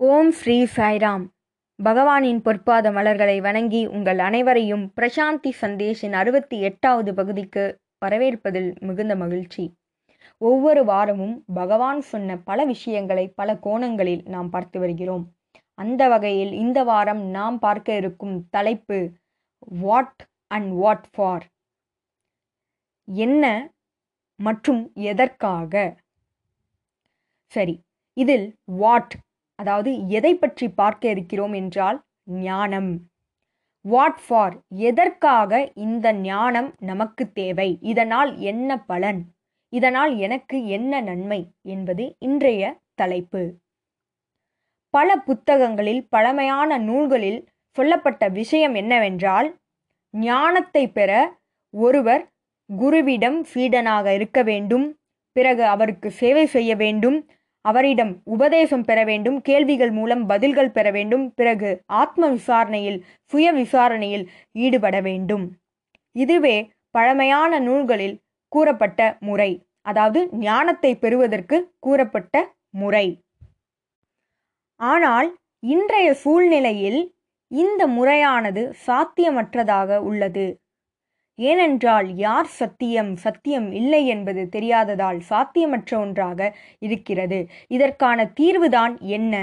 ஓம் ஸ்ரீ சாய்ராம். பகவானின் பொற்பாத மலர்களை வணங்கி உங்கள் அனைவரையும் பிரசாந்தி சந்தேஷின் அறுபத்தி எட்டாவது பகுதிக்கு வரவேற்பதில் மிகுந்த மகிழ்ச்சி. ஒவ்வொரு வாரமும் பகவான் சொன்ன பல விஷயங்களை பல கோணங்களில் நாம் பார்த்து வருகிறோம். அந்த வகையில் இந்த வாரம் நாம் பார்க்க இருக்கும் தலைப்பு வாட் அண்ட் வாட் ஃபார் என்ன மற்றும் எதற்காக? சரி இதில் வாட் அதாவது எதை பற்றி பார்க்க இருக்கிறோம் என்றால் ஞானம். வாட் ஃபார் எதற்காக இந்த ஞானம் நமக்கு தேவை? இதனால் என்ன பலன்? இதனால் எனக்கு என்ன நன்மை? என்பது இன்றைய தலைப்பு. பல புத்தகங்களில் பழமையான நூல்களில் சொல்லப்பட்ட விஷயம் என்னவென்றால் ஞானத்தை பெற ஒருவர் குருவிடம் சீடனாக இருக்க வேண்டும் பிறகு அவருக்கு சேவை செய்ய வேண்டும் அவரிடம் உபதேசம் பெற வேண்டும் கேள்விகள் மூலம் பதில்கள் பெற வேண்டும். பிறகு ஆத்ம விசாரணையில் சுய விசாரணையில் ஈடுபட வேண்டும். இதுவே பழமையான நூல்களில் கூறப்பட்ட முறை. அதாவது ஞானத்தை பெறுவதற்கு கூறப்பட்ட முறை. ஆனால் இன்றைய சூழ்நிலையில் இந்த முறையானது சாத்தியமற்றதாக உள்ளது. ஏனென்றால் யார் சத்தியம் சத்தியம் இல்லை என்பது தெரியாததால் சாத்தியமற்ற ஒன்றாக இருக்கிறது. இதற்கான தீர்வுதான் என்ன?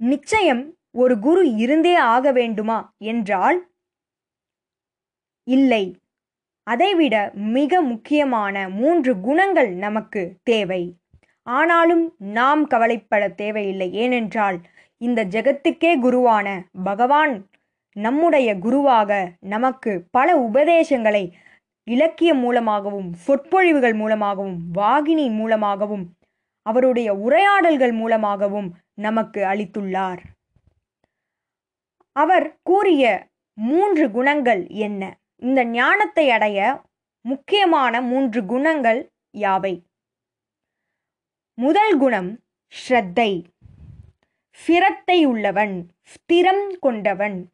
நிச்சயம் ஒரு குரு இருந்தே ஆக வேண்டுமா என்றால் இல்லை. அதைவிட மிக முக்கியமான மூன்று குணங்கள் நமக்கு தேவை. ஆனாலும் நாம் கவலைப்பட தேவையில்லை. ஏனென்றால் இந்த ஜெகத்துக்கே குருவான பகவான் நம்முடைய குருவாக நமக்கு பல உபதேசங்களை இலக்கியம் மூலமாகவும் சொற்பொழிவுகள் மூலமாகவும் வாகினி மூலமாகவும் அவருடைய உரையாடல்கள் மூலமாகவும் நமக்கு அளித்துள்ளார். அவர் கூறிய மூன்று குணங்கள் என்ன? இந்த ஞானத்தை அடைய முக்கியமான மூன்று குணங்கள் யாவை? முதல் குணம் ஸ்ரத்தை. ஸ்திரத்தை உள்ளவன் ஸ்திரம் கொண்டவன்.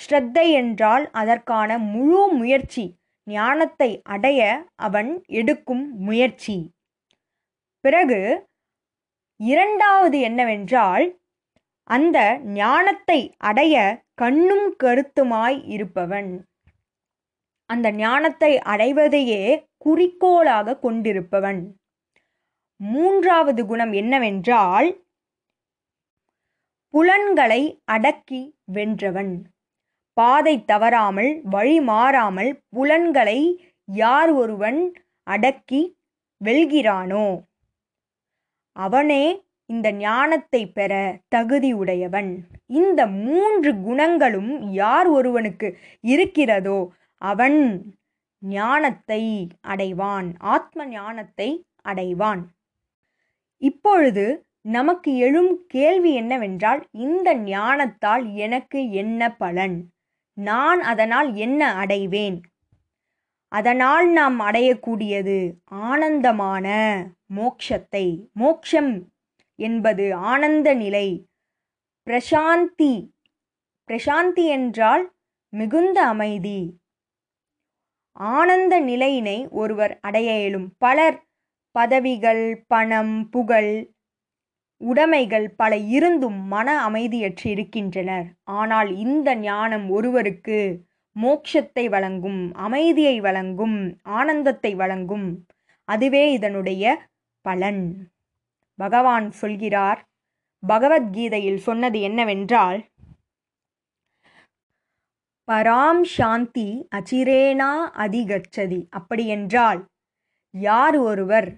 ஸ்ரத்தை என்றால் அதற்கான முழு முயற்சி ஞானத்தை அடைய அவன் எடுக்கும் முயற்சி. பிறகு இரண்டாவது என்னவென்றால் அந்த ஞானத்தை அடைய கண்ணும் கருத்துமாய் இருப்பவன். அந்த ஞானத்தை அடைவதையே குறிக்கோளாக கொண்டிருப்பவன். மூன்றாவது குணம் என்னவென்றால் புலன்களை அடக்கி வென்றவன். பாதை தவறாமல் வழி மாறாமல் புலன்களை யார் ஒருவன் அடக்கி வெல்கிறானோ? அவனே இந்த ஞானத்தை பெற தகுதியுடையவன் இந்த மூன்று குணங்களும் யார் ஒருவனுக்கு இருக்கிறதோ அவன் ஞானத்தை அடைவான் ஆத்ம ஞானத்தை அடைவான். இப்பொழுது நமக்கு எழும் கேள்வி என்னவென்றால் இந்த ஞானத்தால் எனக்கு என்ன பலன்? நான் அதனால் என்ன அடைவேன்? அதனால் நாம் அடையக்கூடியது ஆனந்தமான மோக்ஷத்தை. மோக்ஷம் என்பது ஆனந்த நிலை. பிரசாந்தி. பிரசாந்தி என்றால் மிகுந்த அமைதி. ஆனந்த நிலையினை ஒருவர் அடைய இயலும். பலர் பதவிகள் பணம் புகழ் உடைமைகள் பல இருந்தும் மன அமைதியற்று இருக்கின்றனர். ஆனால் இந்த ஞானம் ஒருவருக்கு மோட்சத்தை வழங்கும் அமைதியை வழங்கும் ஆனந்தத்தை வழங்கும் அதுவே இதனுடைய பலன். பகவான் சொல்கிறார் பகவத்கீதையில் சொன்னது என்னவென்றால் பராம் சாந்தி அச்சிரேனா அதிகச்சதி. அப்படியென்றால் யார் ஒருவர்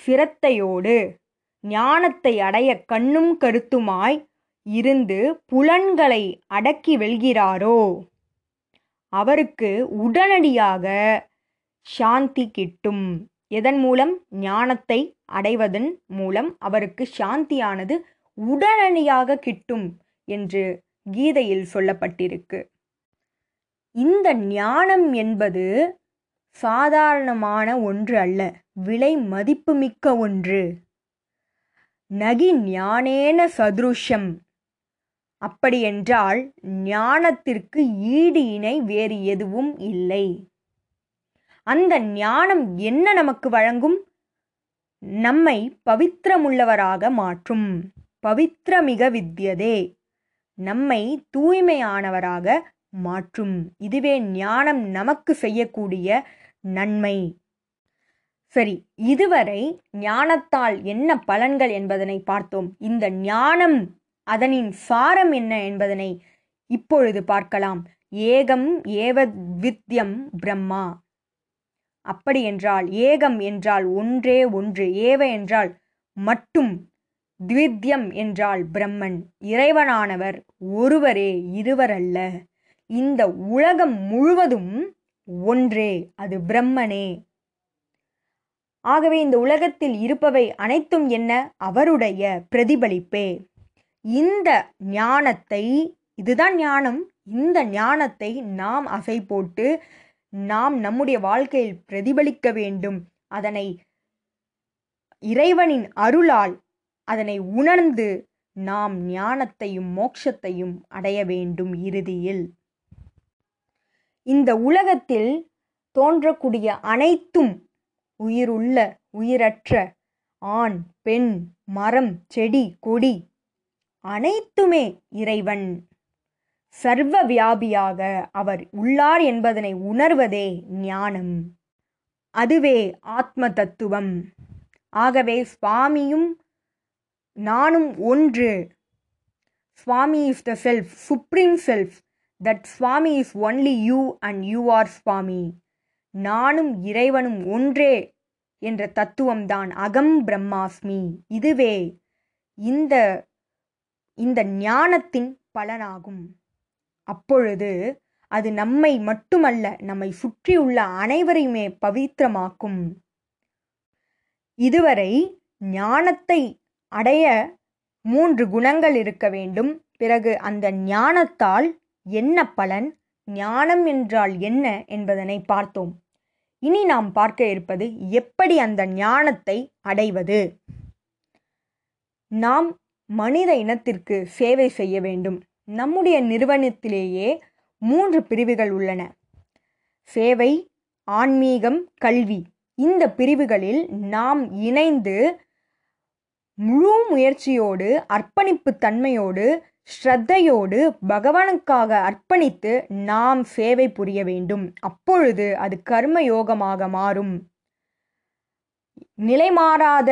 சிரத்தையோடு ஞானத்தை அடைய கண்ணும் கருத்துமாய் இருந்து புலன்களை அடக்கி வெல்கிறாரோ? அவருக்கு உடனடியாக சாந்தி கிட்டும். எதன் மூலம்? ஞானத்தை அடைவதன் மூலம் அவருக்கு சாந்தியானது உடனடியாக கிட்டும் என்று கீதையில் சொல்லப்பட்டிருக்கு. இந்த ஞானம் என்பது சாதாரணமான ஒன்று அல்ல விலை மதிப்புமிக்க ஒன்று. நகி ஞானேன சதுருஷம் அப்படியென்றால் ஞானத்திற்கு ஈடு இணை வேறு எதுவும் இல்லை. அந்த ஞானம் என்ன நமக்கு வழங்கும்? நம்மை பவித்திரமுள்ளவராக மாற்றும். பவித்ரமிக வித்யதே. நம்மை தூய்மையானவராக மாற்றும். இதுவே ஞானம் நமக்கு செய்யக்கூடிய நன்மை. சரி இதுவரை ஞானத்தால் என்ன பலன்கள் என்பதனை பார்த்தோம். இந்த ஞானம் அதனின் சாரம் என்ன என்பதனை இப்பொழுது பார்க்கலாம். ஏகம் ஏவ பிரம்மா. அப்படி என்றால் ஏகம் என்றால் ஒன்றே ஒன்று ஏவ என்றால் மட்டும் த்வித்யம் என்றால் பிரம்மன் இறைவனானவர் ஒருவரே இருவரல்ல. இந்த உலகம் முழுவதும் ஒன்றே அது பிரம்மனே. ஆகவே இந்த உலகத்தில் இருப்பவை அனைத்தும் என்ன? அவருடைய பிரதிபலிப்பே. இந்த ஞானத்தை இதுதான் ஞானம் இந்த ஞானத்தை நாம் அசை போட்டு நாம் நம்முடைய வாழ்க்கையில் பிரதிபலிக்க வேண்டும். அதனை இறைவனின் அருளால் அதனை உணர்ந்து நாம் ஞானத்தையும் மோட்சத்தையும் அடைய வேண்டும் இறுதியில். இந்த உலகத்தில் தோன்றக்கூடிய அனைத்தும் உயிருள்ள உயிரற்ற ஆண் பெண் மரம் செடி கொடி அனைத்துமே இறைவன். சர்வ வியாபியாக அவர் உள்ளார் என்பதனை உணர்வதே ஞானம். அதுவே ஆத்ம தத்துவம். ஆகவே சுவாமியும் நானும் ஒன்று. Swami is the self supreme self that Swami is only you and you are Swami. நானும் இறைவனும் ஒன்றே என்ற தத்துவம்தான் அகம் பிரம்மாஸ்மி. இதுவே இந்த இந்த ஞானத்தின் பலனாகும். அப்பொழுது அது நம்மை மட்டுமல்ல நம்மை சுற்றியுள்ள அனைவரையுமே பவித்திரமாக்கும். இதுவரை ஞானத்தை அடைய மூன்று குணங்கள் இருக்க வேண்டும். பிறகு அந்த ஞானத்தால் என்ன பலன் ஞானம் என்றால் என்ன என்பதனை பார்த்தோம். இனி நாம் பார்க்க இருப்பது எப்படி அந்த ஞானத்தை அடைவது? நாம் மனித இனத்திற்கு சேவை செய்ய வேண்டும். நம்முடைய நிறுவனத்திலேயே மூன்று பிரிவுகள் உள்ளன. சேவை ஆன்மீகம் கல்வி. இந்த பிரிவுகளில் நாம் இணைந்து முழு முயற்சியோடு அர்ப்பணிப்பு தன்மையோடு ஸ்ரத்தையோடு பகவானுக்காக அர்ப்பணித்து நாம் சேவை புரிய வேண்டும். அப்பொழுது அது கர்ம யோகமாக மாறும். நிலைமாறாத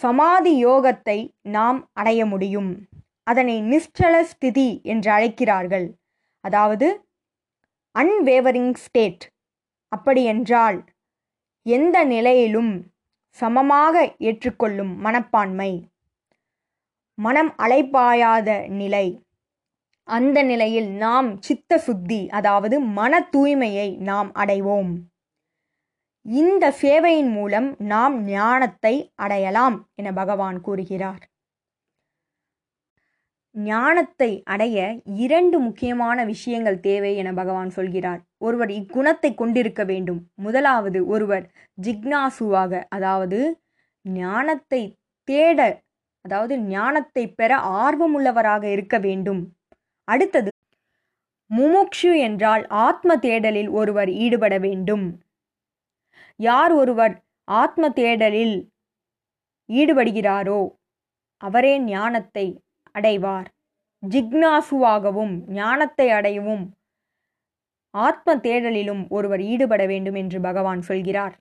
சமாதி யோகத்தை நாம் அடைய முடியும். அதனை நிஷ்டல ஸ்திதி என்று அழைக்கிறார்கள். அதாவது அன்வேவரிங் ஸ்டேட் அப்படி என்றால் எந்த நிலையிலும் சமமாக ஏற்றுக்கொள்ளும் மனப்பான்மை. மனம் அலைப்பாயாத நிலை. அந்த நிலையில் நாம் சித்த சுத்தி அதாவது மன தூய்மையை நாம் அடைவோம். இந்த சேவையின் மூலம் நாம் ஞானத்தை அடையலாம் என பகவான் கூறுகிறார். ஞானத்தை அடைய இரண்டு முக்கியமான விஷயங்கள் தேவை என பகவான் சொல்கிறார். ஒருவர் இக்குணத்தை கொண்டிருக்க வேண்டும். முதலாவது ஒருவர் ஜிக்னாசுவாக அதாவது ஞானத்தை தேட அதாவது ஞானத்தை பெற ஆர்வமுள்ளவராக இருக்க வேண்டும். அடுத்தது முமுக்ஷு என்றால் ஆத்ம தேடலில் ஒருவர் ஈடுபட வேண்டும். யார் ஒருவர் ஆத்ம தேடலில் ஈடுபடுகிறாரோ அவரே ஞானத்தை அடைவார். ஜிக்னாசுவாகவும் ஞானத்தை அடையவும் ஆத்ம தேடலிலும் ஒருவர் ஈடுபட வேண்டும் என்று பகவான் சொல்கிறார்.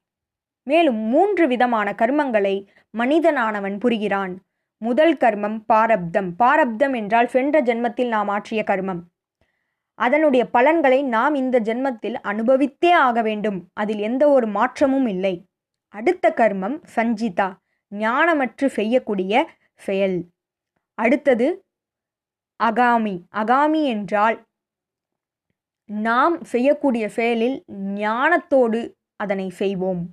மேலும் மூன்று விதமான கர்மங்களை மனிதனானவன் புரிகிறான். முதல் கர்மம் பாரப்தம். பாரப்தம் என்றால் சென்ற ஜென்மத்தில் நாம் ஆற்றிய கர்மம். அதனுடைய பலன்களை நாம் இந்த ஜென்மத்தில் அனுபவித்தே ஆக வேண்டும். அதில் எந்த ஒரு மாற்றமும் இல்லை. அடுத்த கர்மம் சஞ்சிதா. ஞானமற்று செய்யக்கூடிய செயல். அடுத்தது அகாமி. அகாமி என்றால் நாம் செய்யக்கூடிய செயலில் ஞானத்தோடு அதனை செய்வோம்.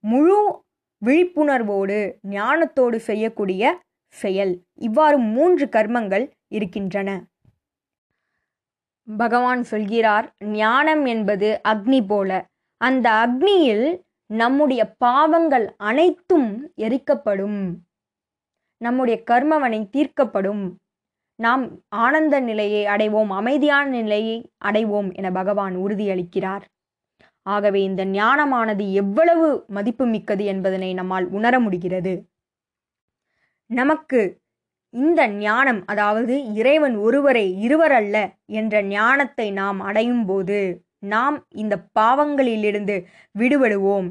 முழு விழிப்புணர்வோடு ஞானத்தோடு செய்யக்கூடிய செயல். இவ்வாறு மூன்று கர்மங்கள் இருக்கின்றன. பகவான் சொல்கிறார் ஞானம் என்பது அக்னி போல. அந்த அக்னியில் நம்முடைய பாவங்கள் அனைத்தும் எரிக்கப்படும். நம்முடைய கர்மவனை தீர்க்கப்படும். நாம் ஆனந்த நிலையை அடைவோம் அமைதியான நிலையை அடைவோம் என பகவான் உறுதியளிக்கிறார். ஆகவே இந்த ஞானமானது எவ்வளவு மதிப்பு மிக்கது என்பதனை நம்மால் உணர முடிகிறது. நமக்கு இந்த ஞானம் அதாவது இறைவன் ஒருவரே இருவர் அல்ல என்ற ஞானத்தை நாம் அடையும் போது நாம் இந்த பாவங்களிலிருந்து விடுபடுவோம்.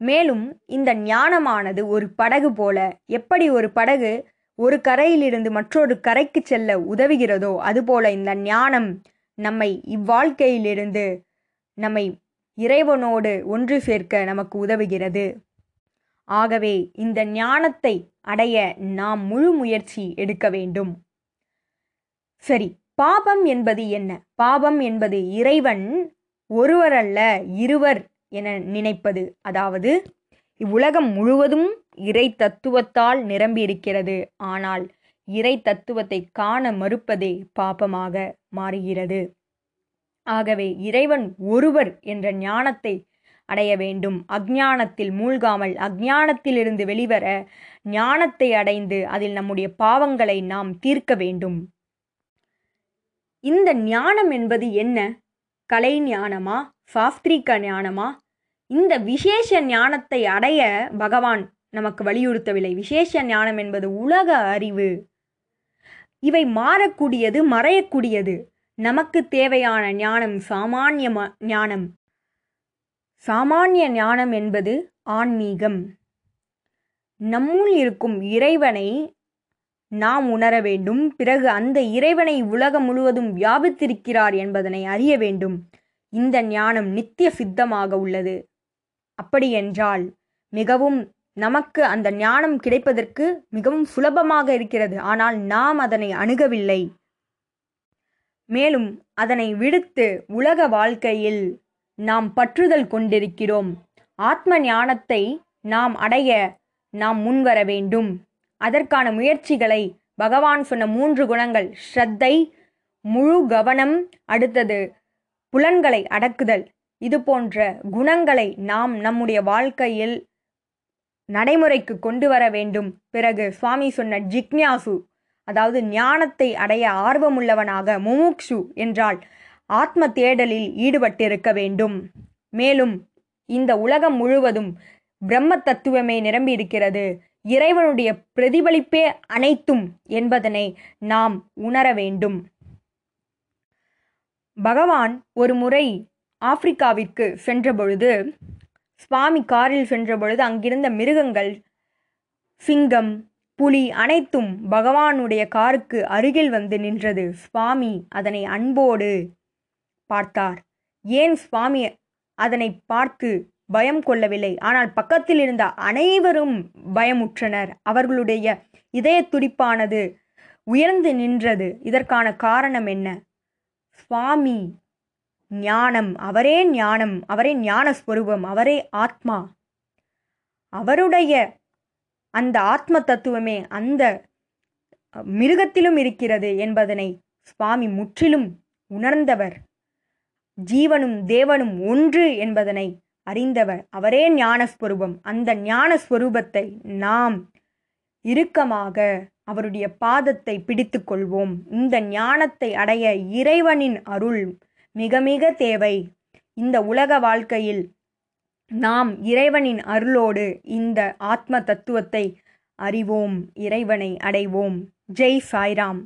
மேலும் இந்த ஞானமானது ஒரு படகு போல எப்படி ஒரு படகு ஒரு கரையிலிருந்து மற்றொரு கரைக்கு செல்ல உதவுகிறதோ அதுபோல இந்த ஞானம் நம்மை இவ்வாழ்க்கையிலிருந்து நம்மை இறைவனோடு ஒன்று சேர்க்க நமக்கு உதவுகிறது. ஆகவே இந்த ஞானத்தை அடைய நாம் முழு முயற்சி எடுக்க வேண்டும். சரி பாபம் என்பது என்ன? பாபம் என்பது இறைவன் ஒருவரல்ல இருவர் என நினைப்பது. அதாவது இவ்வுலகம் முழுவதும் இறை தத்துவத்தால் நிரம்பியிருக்கிறது ஆனால் இறை தத்துவத்தை காண மறுப்பதே பாபமாக மாறுகிறது. ஆகவே இறைவன் ஒருவர் என்ற ஞானத்தை அடைய வேண்டும். அஜ்ஞானத்தில் மூழ்காமல் அஞ்ஞானத்திலிருந்து வெளிவர ஞானத்தை அடைந்து அதில் நம்முடைய பாவங்களை நாம் தீர்க்க வேண்டும். இந்த ஞானம் என்பது என்ன? கலை ஞானமா? சாஸ்திரிக ஞானமா? இந்த விசேஷ ஞானத்தை அடைய பகவான் நமக்கு வலியுறுத்தவில்லை. விசேஷ ஞானம் என்பது உலக அறிவு. இவை மாறக்கூடியது மறையக்கூடியது. நமக்கு தேவையான ஞானம் சாமானிய ஞானம். சாமானிய ஞானம் என்பது ஆன்மீகம். நம்முள் இருக்கும் இறைவனை நாம் உணர வேண்டும். பிறகு அந்த இறைவனை உலகம் முழுவதும் வியாபித்திருக்கிறார் என்பதனை அறிய வேண்டும். இந்த ஞானம் நித்திய சித்தமாக உள்ளது. அப்படியென்றால் மிகவும் நமக்கு அந்த ஞானம் கிடைப்பதற்கு மிகவும் சுலபமாக இருக்கிறது. ஆனால் நாம் அதனை அணுகவில்லை. மேலும் அதனை விடுத்து உலக வாழ்க்கையில் நாம் பற்றுதல் கொண்டிருக்கிறோம். ஆத்ம ஞானத்தை நாம் அடைய நாம் முன்வர வேண்டும். அதற்கான முயற்சிகளை பகவான் சொன்ன மூன்று குணங்கள் ஸ்ரத்தை முழு கவனம் அடுத்தது புலன்களை அடக்குதல். இது போன்ற குணங்களை நாம் நம்முடைய வாழ்க்கையில் நடைமுறைக்கு கொண்டு வர வேண்டும். பிறகு சுவாமி சொன்ன ஜிக்ஞாசு அதாவது ஞானத்தை அடைய ஆர்வமுள்ளவனாக முமுக்ஷு என்றால் ஆத்ம தேடலில் ஈடுபட்டிருக்க வேண்டும். மேலும் இந்த உலகம் முழுவதும் பிரம்ம தத்துவமே நிரம்பியிருக்கிறது. இறைவனுடைய பிரதிபலிப்பே அனைத்தும் என்பதனை நாம் உணர வேண்டும். பகவான் ஒரு முறை ஆப்பிரிக்காவிற்கு சென்றபொழுது சுவாமி காரில் சென்றபொழுது அங்கிருந்த மிருகங்கள் சிங்கம் புலி அனைத்தும் பகவானுடைய காருக்கு அருகில் வந்து நின்றது. சுவாமி அதனை அன்போடு பார்த்தார். ஏன் சுவாமி அதனை பார்த்து பயம் கொள்ளவில்லை? ஆனால் பக்கத்தில் இருந்த அனைவரும் பயமுற்றனர். அவர்களுடைய இதய துடிப்பானது உயர்ந்து நின்றது. இதற்கான காரணம் என்ன? சுவாமி ஞானம். அவரே ஞானம். அவரே ஞான ஸ்வரூபம் அவரே ஆத்மா. அவருடைய அந்த ஆத்ம தத்துவமே அந்த மிருகத்திலும் இருக்கிறது என்பதனை சுவாமி முற்றிலும் உணர்ந்தவர். ஜீவனும் தேவனும் ஒன்று என்பதனை அறிந்தவர். அவரே ஞானஸ்வரூபம். அந்த ஞானஸ்வரூபத்தை நாம் இறுக்கமாக அவருடைய பாதத்தை பிடித்து கொள்வோம். இந்த ஞானத்தை அடைய இறைவனின் அருள் மிக மிக தேவை. இந்த உலக வாழ்க்கையில் நாம் இறைவனின் அருளோடு இந்த ஆத்ம தத்துவத்தை அறிவோம் இறைவனை அடைவோம். ஜெய் சாய்ராம்.